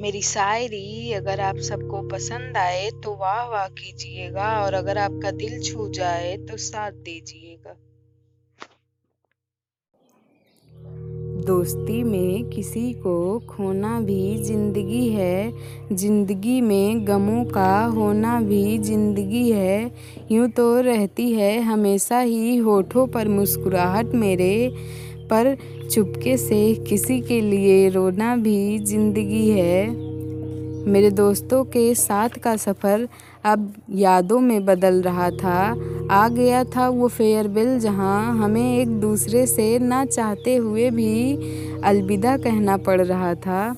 मेरी शायरी अगर आप सबको पसंद आए तो वाह वाह कीजिएगा और अगर आपका दिल छू जाए तो साथ दीजिएगा। दोस्ती में किसी को खोना भी ज़िंदगी है, ज़िंदगी में गमों का होना भी ज़िंदगी है। यूँ तो रहती है हमेशा ही होठों पर मुस्कुराहट मेरे पर चुपके से किसी के लिए रोना भी ज़िंदगी है। मेरे दोस्तों के साथ का सफ़र अब यादों में बदल रहा था। आ गया था वो फेयरवेल जहाँ हमें एक दूसरे से ना चाहते हुए भी अलविदा कहना पड़ रहा था।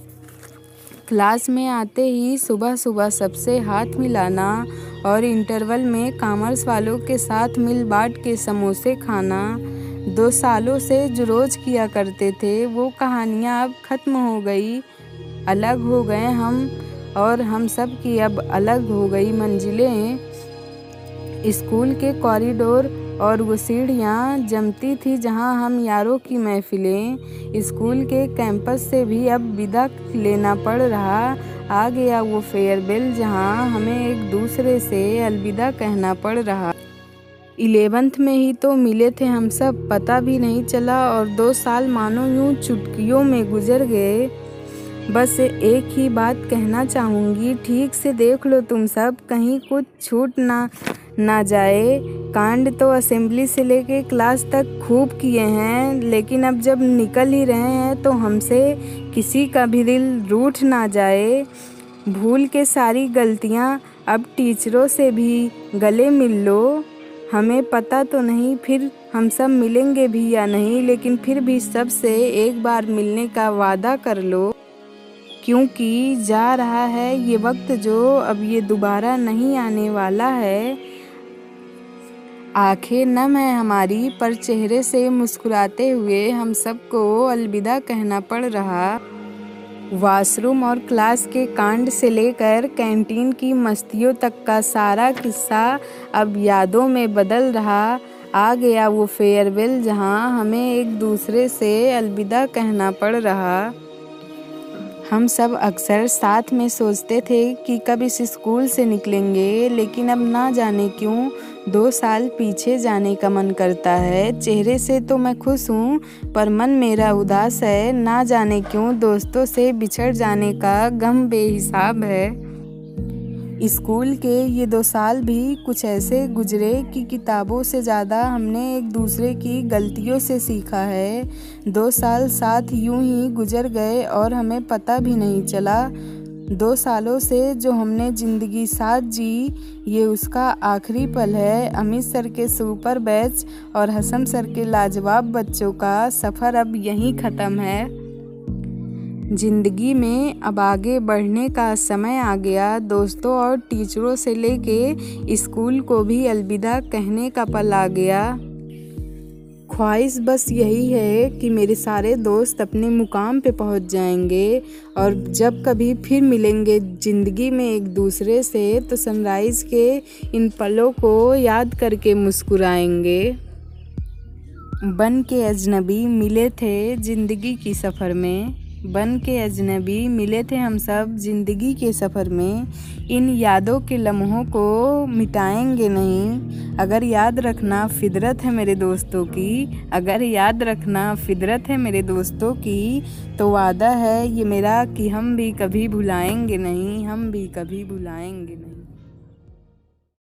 क्लास में आते ही सुबह सुबह सबसे हाथ मिलाना और इंटरवल में कॉमर्स वालों के साथ मिल बांट के समोसे खाना दो सालों से जो रोज़ किया करते थे, वो कहानियाँ अब ख़त्म हो गई, अलग हो गए हम, और हम सब की अब अलग हो गई मंजिलें। स्कूल के कॉरिडोर और वो सीढ़ियाँ जमती थी जहाँ हम यारों की महफिलें। स्कूल के कैंपस से भी अब विदा लेना पड़ रहा, आ गया वो फेयरवेल जहाँ हमें एक दूसरे से अलविदा कहना पड़ रहा। इलेवेंथ में ही तो मिले थे हम सब, पता भी नहीं चला और दो साल मानो यूँ चुटकियों में गुजर गए। बस एक ही बात कहना चाहूँगी, ठीक से देख लो तुम सब, कहीं कुछ छूट ना ना जाए। कांड तो असेंबली से लेके क्लास तक खूब किए हैं, लेकिन अब जब निकल ही रहे हैं तो हमसे किसी का भी दिल रूठ ना जाए। भूल के सारी गलतियाँ, अब टीचरों से भी गले मिल लो। हमें पता तो नहीं फिर हम सब मिलेंगे भी या नहीं, लेकिन फिर भी सबसे एक बार मिलने का वादा कर लो। क्योंकि जा रहा है ये वक्त जो अब ये दोबारा नहीं आने वाला है। आँखें नम है हमारी, पर चेहरे से मुस्कुराते हुए हम सबको अलविदा कहना पड़ रहा। वॉशरूम और क्लास के कांड से लेकर कैंटीन की मस्तियों तक का सारा किस्सा अब यादों में बदल रहा आ गया वो फेयरवेल जहाँ हमें एक दूसरे से अलविदा कहना पड़ रहा। हम सब अक्सर साथ में सोचते थे कि कब इस स्कूल से निकलेंगे, लेकिन अब ना जाने क्यों दो साल पीछे जाने का मन करता है। चेहरे से तो मैं खुश हूँ, पर मन मेरा उदास है। ना जाने क्यों दोस्तों से बिछड़ जाने का गम बेहिसाब है। स्कूल के ये दो साल भी कुछ ऐसे गुजरे कि किताबों से ज़्यादा हमने एक दूसरे की गलतियों से सीखा है। दो साल साथ यूँ ही गुजर गए और हमें पता भी नहीं चला। दो सालों से जो हमने ज़िंदगी साथ जी, ये उसका आखिरी पल है। अमित सर के सुपर बैच और हसन सर के लाजवाब बच्चों का सफ़र अब यहीं ख़त्म है। ज़िंदगी में अब आगे बढ़ने का समय आ गया। दोस्तों और टीचरों से लेके स्कूल को भी अलविदा कहने का पल आ गया। ख्वाहिश बस यही है कि मेरे सारे दोस्त अपने मुकाम पे पहुँच जाएँगे और जब कभी फिर मिलेंगे ज़िंदगी में एक दूसरे से तो सनराइज़ के इन पलों को याद करके मुस्कुराएँगे। बन के अजनबी मिले थे ज़िंदगी की सफ़र में। बन के अजनबी मिले थे हम सब ज़िंदगी के सफ़र में। इन यादों के लम्हों को मिटाएँगे नहीं। अगर याद रखना फिदरत है मेरे दोस्तों की, अगर याद रखना फिदरत है मेरे दोस्तों की तो वादा है ये मेरा कि हम भी कभी भुलाएँगे नहीं, हम भी कभी भुलाएँगे नहीं।